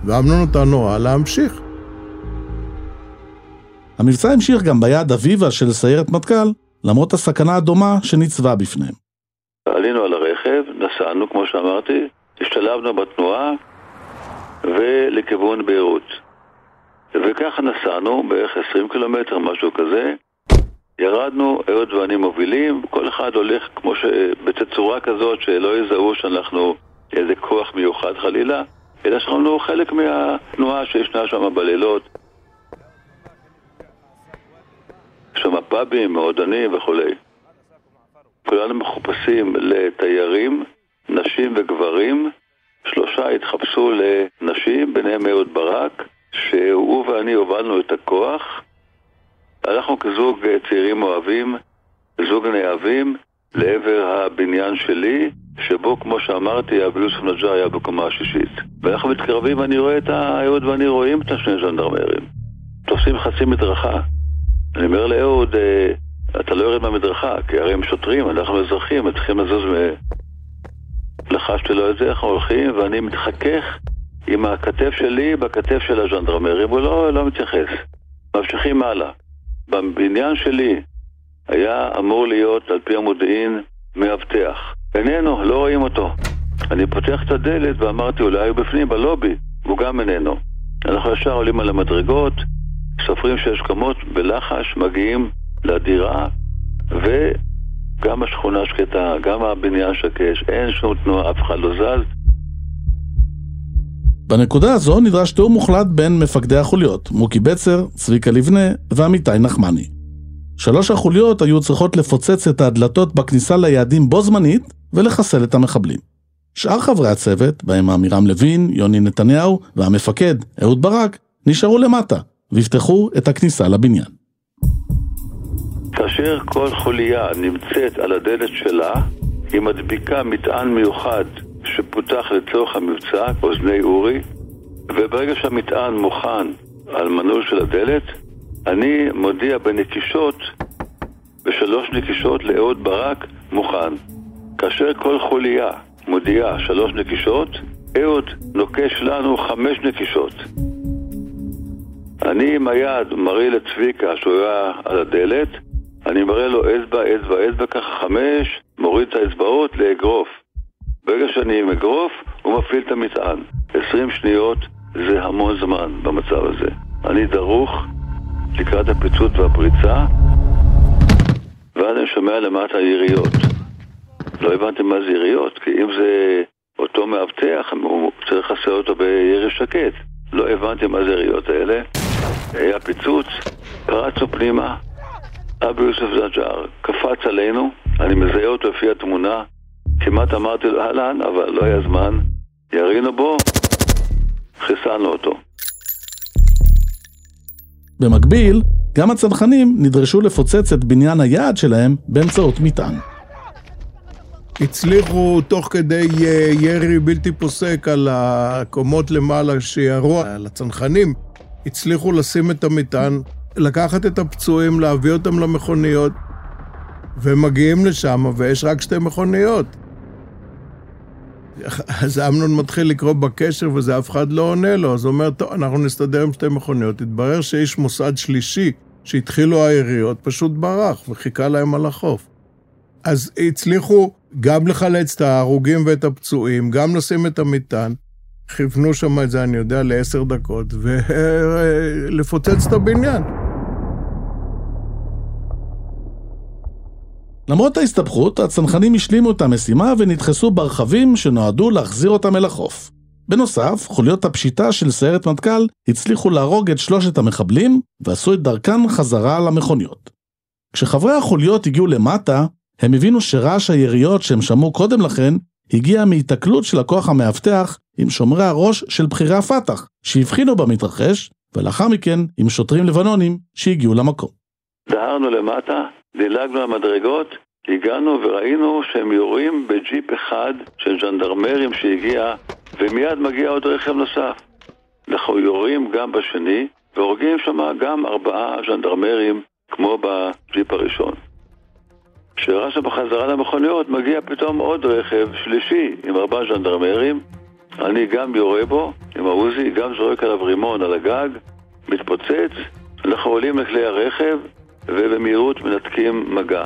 ואמנון נתן הוראה להמשיך. המבצע המשיך גם ביד אביבה של סיירת מטכ"ל, למרות הסכנה הדומה שניצבה בפניהם. עלינו על הרכב, נסענו, כמו שאמרתי, השתלבנו בתנועה ולכיוון ביירות. וככה נסענו בערך 20 קילומטר, משהו כזה. ירדנו, היות ואני מובילים, כל אחד הולך כמו ש... בתצורה כזאת שלא יזהו שאנחנו איזה כוח מיוחד חלילה, אלא שאנחנו חלק מהתנועה שישנה שם בלילות. יש שם פאבים, מועדונים וכולי. כולנו מחופשים לתיירים, נשים וגברים. שלושה התחפשו לנשים, ביניהם אהוד ברק, שהוא ואני הובלנו את הכוח. הלכנו כזוג צעירים אוהבים, זוג נאהבים, לעבר הבניין שלי, שבו, כמו שאמרתי, אבי יוסף נג'אר היה בקומה השישית. ואנחנו מתקרבים, ואני רואה את האהוד ואני רואים את השני ז'נדרמרים. תופסים חצי מדרכה. אני אומר לאהוד, אה, אתה לא יורד מהמדרכה, כי הרי הם שוטרים, אנחנו אזרחים, הם צריכים לזוז מ... לחשתי לו את זה, אנחנו הולכים, ואני מתחכך עם הכתף שלי בכתף של הז'נדרמרים, הוא לא, לא מתייחס. ממשיכים הלאה. בבניין שלי היה אמור להיות, על פי המודיעין, מאבטח. איננו, לא רואים אותו. אני פותח את הדלת ואמרתי, אולי הוא בפנים, בלובי, והוא גם איננו. אנחנו ישר עולים על המדרגות, סופרים שש קומות, בלחש מגיעים לדירה, וגם השכונה שקטה, גם הבניין שקש, אין שום תנועה, אף אחד לא זז. בנקודה הזו נדרש תיאום מוחלט בין מפקדי החוליות, מוקי בצר, צביקה לבנה ועמיתי נחמני. שלוש החוליות היו צריכות לפוצץ את הדלתות בכניסה ליעדים בו זמנית ולחסל את המחבלים. שאר חברי הצוות, בהם עמירם לוין, יוני נתניהו והמפקד, אהוד ברק, נשארו למטה, ויפתחו את הכניסה לבניין. כאשר כל חוליה נמצאת על הדלת שלה, היא מדביקה מטען מיוחד שפותח לצורך המבצע, אוזני אורי, וברגע שהמטען מוכן על מנעול של הדלת, אני מודיע בנקישות, בשלוש נקישות לאהוד ברק, מוכן. כאשר כל חוליה מודיעה שלוש נקישות, אהוד נוקש לנו חמש נקישות. אני עם היד מראה לצביקה שהוא היה על הדלת, אני מראה לו אצבע, אצבע, אצבע, ככה חמש, מוריד את האצבעות לאגרוף. ברגע שאני עם אגרוף, הוא מפעיל את המטען. עשרים שניות זה המון זמן במצב הזה. אני דרוך לקראת הפיצוץ והפריצה, ואז אני שומע למטה יריות. לא הבנתי מה זה יריות, כי אם זה אותו מאבטח, הוא צריך לחסר אותו בירי שקט. לא הבנתי מה זה היריות האלה. היה פיצוץ, פרצנו פנימה, אבי יוסף זג'אר קפץ עלינו, אני מזהה אותו לפי התמונה, כמעט אמרתי לו אהלן, אבל לא היה זמן, ירינו בו, חיסלנו אותו. במקביל, גם הצנחנים נדרשו לפוצץ את בניין היעד שלהם באמצעות מטען. הצליחו תוך כדי אה, ירי בלתי פוסק על הקומות למעלה שירו על הצנחנים, הצליחו לשים את המטען, לקחת את הפצועים, להביא אותם למכוניות, ומגיעים לשם, ויש רק שתי מכוניות. אז אמנון מתחיל לקרוא בקשר וזה אף אחד לא עונה לו, אז הוא אומר, טוב, אנחנו נסתדר עם שתי מכוניות. התברר שאיש מוסד שלישי, שהתחילו היריות, פשוט ברח וחיכה להם על החוף. אז הצליחו גם לחלץ את ההרוגים ואת הפצועים, גם לשים את המטען, כיוונו שם את זה, אני יודע, לעשר דקות, ולפוצץ את הבניין. למרות ההסתבכות, הצנחנים השלימו את המשימה ונדחסו ברכבים שנועדו להחזיר אותם אל החוף. בנוסף, חוליות הפשיטה של סיירת מטכ"ל הצליחו להרוג את שלושת המחבלים ועשו את דרכן חזרה למכוניות. כשחברי החוליות הגיעו למטה, הם הבינו שרעש היריות שהם שמעו קודם לכן הגיע מהיתקלות של הכוח המאבטח עם שומרי הראש של בכירי הפת"ח, שהבחינו במתרחש ולאחר מכן עם שוטרים לבנונים שהגיעו למקום. דהרנו למטה, דילגנו למדרגות, הגענו וראינו שהם יורים בג'יפ אחד של ז'נדרמרים שהגיע, ומיד מגיע עוד רכב נוסף. אנחנו יורים גם בשני, והורגים שם גם ארבעה ז'נדרמרים, כמו בג'יפ הראשון. כשרשנו בחזרה למכוניות, מגיע פתאום עוד רכב שלישי עם ארבעה ז'נדרמרים. אני גם יורה בו עם העוזי, גם זורק עליו רימון על הגג, מתפוצץ, אנחנו עולים לכלי הרכב ובמהירות מנתקים מגע.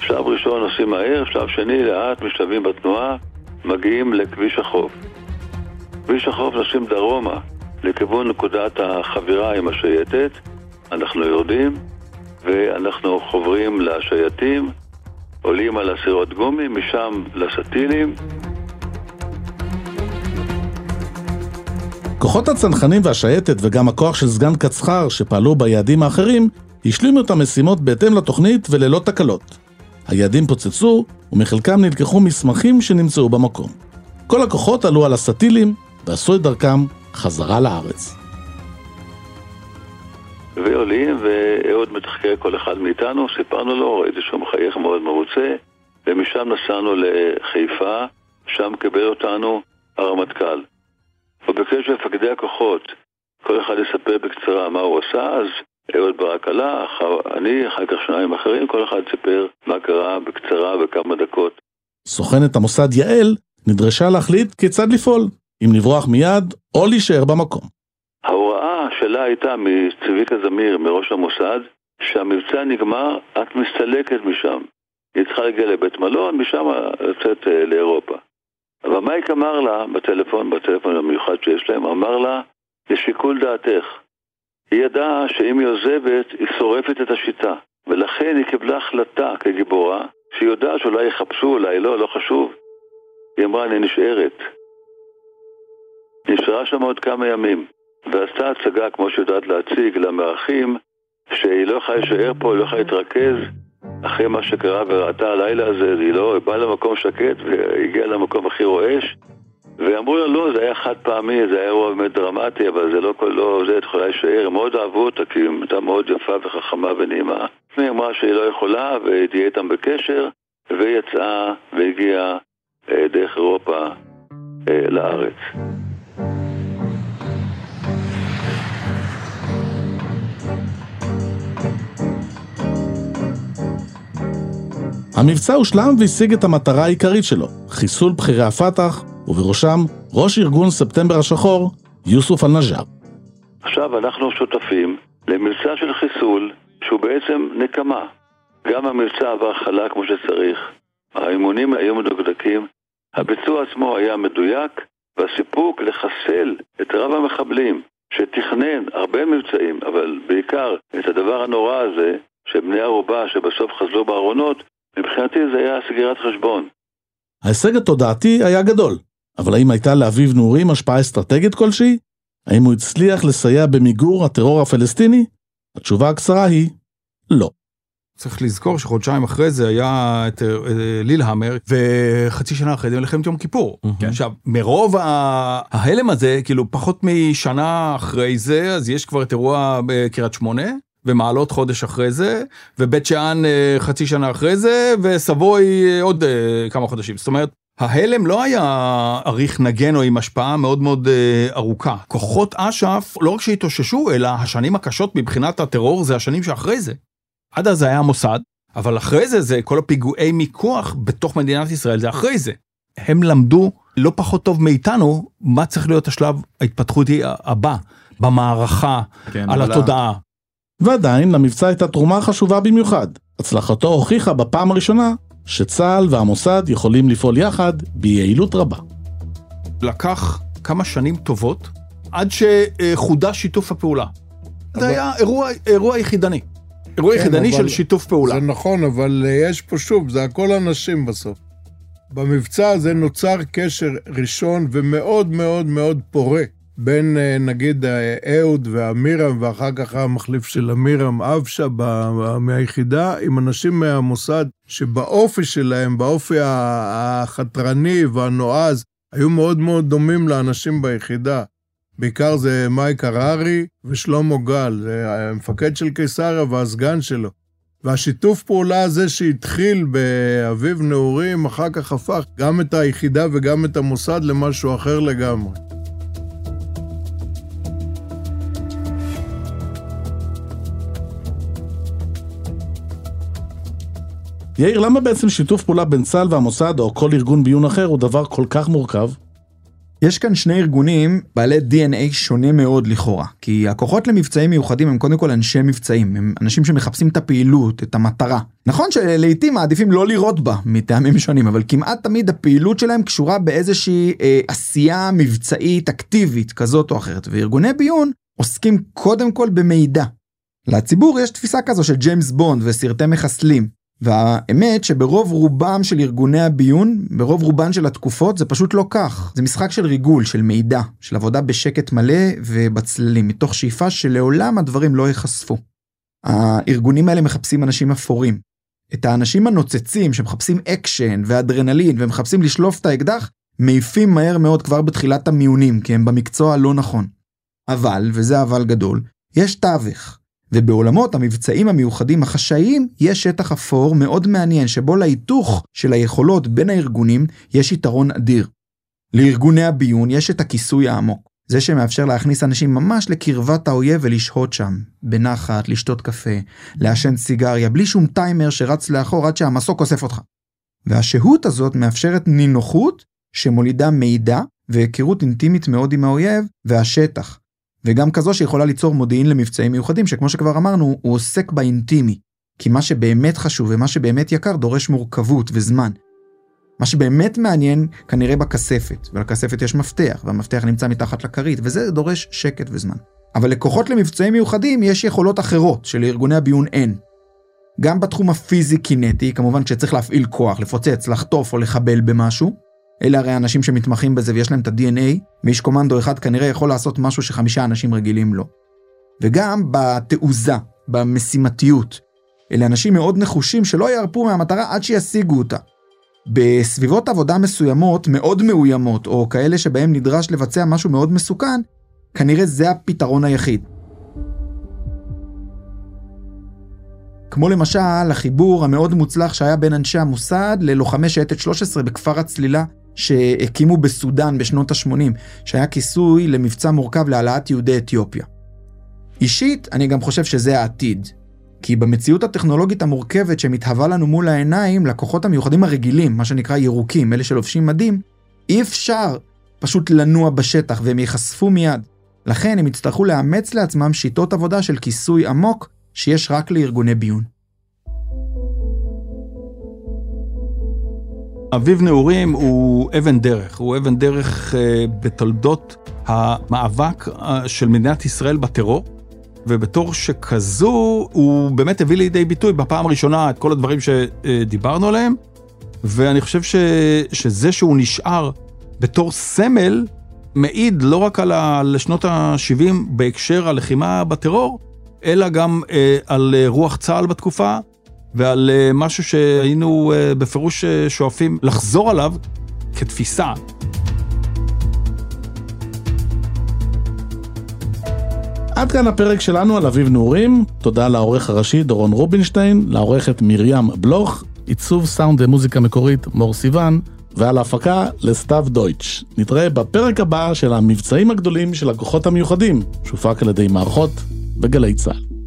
שלב ראשון עושים מהר, שלב שני לאט משתלבים בתנועה, מגיעים לכביש החוף. כביש החוף נוסעים דרומה לכיוון נקודת החבירה עם השייטת, אנחנו יורדים ואנחנו חוברים לשייטים, עולים על הסירות גומי, משם לסטילים. כוחות הצנחנים והשייטת וגם הכוח של סגן קצחר שפעלו ביעדים האחרים השלימו את המשימות בהתאם לתוכנית וללא תקלות. היעדים פוצצו ומחלקם נלקחו מסמכים שנמצאו במקום. כל הכוחות עלו על הסטילים ועשו את דרכם חזרה לארץ. ועולים, ואהוד מתחקר כל אחד מאיתנו, סיפרנו לו, ראיתי שהוא מחייך מאוד מרוצה, ומשם נסענו לחיפה, שם קיבל אותנו הרמטכ"ל. הוא ביקש ממפקדי הכוחות, כל אחד יספר בקצרה מה הוא עשה, אז אהוד ברק עלה, אחר, אני, אחר כך שניים אחרים, כל אחד סיפר מה קרה בקצרה בכמה דקות. סוכנת המוסד יעל נדרשה להחליט כיצד לפעול, אם לברוח מיד או להישאר במקום. ההוראה שלה הייתה מצביקה זמיר, מראש המוסד, שהמבצע נגמר, את מסתלקת משם. היא צריכה להגיע לבית מלון, משם לצאת אה, לאירופה. אבל מייק אמר לה, בטלפון, בטלפון המיוחד שיש להם, אמר לה, לשיקול דעתך. היא ידעה שאם היא עוזבת, היא שורפת את השיטה. ולכן היא קיבלה החלטה כגיבורה, שהיא יודעת שאולי יחפשו, אולי לא, לא חשוב. היא אמרה, אני נשארת. נשארה שם עוד כמה ימים, ועשתה הצגה, כמו שיודעת להציג, למארחים, שהיא לא יכולה להישאר פה, היא לא יכולה להתרכז. אחרי מה שקרה וראתה הלילה הזה, היא לא באה למקום שקט והגיעה למקום הכי רועש. ואמרו לה, לא, זה היה חד פעמי, זה היה אירוע באמת דרמטי, אבל זה לא כל, לא, זה, את יכולה להישאר. הם מאוד אהבו אותה, כי היא הייתה מאוד יפה וחכמה ונעימה. היא אמרה שהיא לא יכולה, והיא תהיה איתם בקשר, והיא יצאה והגיעה אה, דרך אירופה אה, לארץ. המבצע הושלם והשיג את המטרה העיקרית שלו, חיסול בכירי הפת"ח, ובראשם ראש ארגון ספטמבר השחור, יוסוף אל-נג'אר. עכשיו אנחנו שותפים למבצע של חיסול שהוא בעצם נקמה. גם המבצע עבר חלק כמו שצריך, האימונים היו מדוקדקים, הביצוע עצמו היה מדויק, והסיפוק לחסל את רב המחבלים, שתכנן הרבה מבצעים, אבל בעיקר את הדבר הנורא הזה, שבני ערובה שבסוף חזרו בארונות, מבחינתי זה היה סגירת חשבון. ההישג התודעתי היה גדול, אבל האם הייתה לאביב נעורים השפעה אסטרטגית כלשהי? האם הוא הצליח לסייע במיגור הטרור הפלסטיני? התשובה הקצרה היא לא. צריך לזכור שחודשיים אחרי זה היה את אה, לילהמר, וחצי שנה אחרי זה מלחמת יום כיפור. כן. עכשיו, מרוב ההלם הזה, כאילו פחות משנה אחרי זה, אז יש כבר את אירוע בקריית שמונה, ומעלות חודש אחרי זה, ובית שאן אה, חצי שנה אחרי זה, וסבוי אה, עוד כמה חודשים. זאת אומרת, ההלם לא היה אריך נגן או עם השפעה מאוד מאוד ארוכה. כוחות אש"ף לא רק שהתאוששו, אלא השנים הקשות מבחינת הטרור זה השנים שאחרי זה. עד אז זה היה המוסד, אבל אחרי זה, זה כל הפיגועי מיקוח בתוך מדינת ישראל, זה אחרי זה. הם למדו לא פחות טוב מאיתנו מה צריך להיות השלב ההתפתחותי הבא, במערכה, כן, על התודעה. ועדיין, למבצע הייתה תרומה חשובה במיוחד. הצלחתו הוכיחה בפעם הראשונה שצה"ל והמוסד יכולים לפעול יחד ביעילות רבה. לקח כמה שנים טובות עד שחודש שיתוף הפעולה. אבל... זה היה אירוע, אירוע יחידני. אירוע כן, יחידני של שיתוף פעולה. זה נכון, אבל אה, יש פה שוב, זה הכל אנשים בסוף. במבצע הזה נוצר קשר ראשון ומאוד מאוד מאוד פורה בין אה, נגיד אהוד ואמירם, ואחר כך המחליף של אמירם, אבשה מהיחידה, עם אנשים מהמוסד, שבאופי שלהם, באופי החתרני והנועז, היו מאוד מאוד דומים לאנשים ביחידה. בעיקר זה מייק הררי ושלמה גל, המפקד של קיסריה והסגן שלו. והשיתוף פעולה הזה שהתחיל באביב נעורים, אחר כך הפך גם את היחידה וגם את המוסד למשהו אחר לגמרי. יאיר, למה בעצם שיתוף פעולה בין צה"ל והמוסד או כל ארגון ביון אחר הוא דבר כל כך מורכב? יש כאן שני ארגונים בעלי DNA שונה מאוד לכאורה, כי הכוחות למבצעים מיוחדים הם קודם כל אנשי מבצעים, הם אנשים שמחפשים את הפעילות, את המטרה. נכון שלעיתים מעדיפים לא לראות בה מטעמים שונים, אבל כמעט תמיד הפעילות שלהם קשורה באיזושהי אה, עשייה מבצעית אקטיבית כזאת או אחרת, וארגוני ביון עוסקים קודם כל במידע. לציבור יש תפיסה כזו של ג'יימס בונד וסרטי מחסלים, והאמת שברוב רובם של ארגוני הביון, ברוב רובן של התקופות, זה פשוט לא כך. זה משחק של ריגול, של מידע, של עבודה בשקט מלא ובצללים, מתוך שאיפה שלעולם הדברים לא ייחשפו. הארגונים האלה מחפשים אנשים אפורים. את האנשים הנוצצים שמחפשים אקשן ואדרנלין ומחפשים לשלוף את האקדח, מעיפים מהר מאוד כבר בתחילת המיונים, כי הם במקצוע הלא נכון. אבל, וזה אבל גדול, יש תווך. ובעולמות המבצעים המיוחדים החשאיים יש שטח אפור מאוד מעניין שבו להיתוך של היכולות בין הארגונים יש יתרון אדיר. לארגוני הביון יש את הכיסוי העמוק, זה שמאפשר להכניס אנשים ממש לקרבת האויב ולשהות שם, בנחת, לשתות קפה, לעשן סיגריה, בלי שום טיימר שרץ לאחור עד שהמסוק אוסף אותך. והשהות הזאת מאפשרת נינוחות שמולידה מידע והיכרות אינטימית מאוד עם האויב והשטח, וגם כזו שיכולה ליצור מודיעין למבצעים מיוחדים, שכמו שכבר אמרנו, הוא עוסק באינטימי. כי מה שבאמת חשוב ומה שבאמת יקר דורש מורכבות וזמן. מה שבאמת מעניין כנראה בכספת, ולכספת יש מפתח, והמפתח נמצא מתחת לכרית, וזה דורש שקט וזמן. אבל לכוחות למבצעים מיוחדים יש יכולות אחרות שלארגוני הביון אין. גם בתחום הפיזי-קינטי, כמובן כשצריך להפעיל כוח, לפוצץ, לחטוף או לחבל במשהו, אלה הרי האנשים שמתמחים בזה ויש להם את ה-DNA, ואיש קומנדו אחד כנראה יכול לעשות משהו שחמישה אנשים רגילים לא. וגם בתעוזה, במשימתיות. אלה אנשים מאוד נחושים שלא ירפו מהמטרה עד שישיגו אותה. בסביבות עבודה מסוימות, מאוד מאוימות, או כאלה שבהם נדרש לבצע משהו מאוד מסוכן, כנראה זה הפתרון היחיד. כמו למשל החיבור המאוד מוצלח שהיה בין אנשי המוסד ללוחמי שייטת 13 בכפר הצלילה שהקימו בסודאן בשנות ה-80, שהיה כיסוי למבצע מורכב להעלאת יהודי אתיופיה. אישית, אני גם חושב שזה העתיד. כי במציאות הטכנולוגית המורכבת שמתהווה לנו מול העיניים, לקוחות המיוחדים הרגילים, מה שנקרא ירוקים, אלה שלובשים מדים, אי אפשר פשוט לנוע בשטח והם ייחשפו מיד. לכן הם יצטרכו לאמץ לעצמם שיטות עבודה של כיסוי עמוק שיש רק לארגוני ביון. אביב נעורים הוא אבן דרך, הוא אבן דרך uh, בתולדות המאבק uh, של מדינת ישראל בטרור, ובתור שכזו הוא באמת הביא לידי ביטוי בפעם הראשונה את כל הדברים שדיברנו עליהם, ואני חושב ש, שזה שהוא נשאר בתור סמל, מעיד לא רק על, שנות ה-70 בהקשר הלחימה בטרור, אלא גם uh, על רוח צה"ל בתקופה, ועל אה, משהו שהיינו אה, בפירוש אה, שואפים לחזור עליו כתפיסה. עד כאן הפרק שלנו על אביב נעורים, תודה לעורך הראשי דורון רובינשטיין, לעורכת מרים בלוך, עיצוב סאונד ומוזיקה מקורית מור סיוון, ועל ההפקה לסתיו דויטש. נתראה בפרק הבא של המבצעים הגדולים של הכוחות המיוחדים, שהופק על ידי מערכות בגלי צה"ל.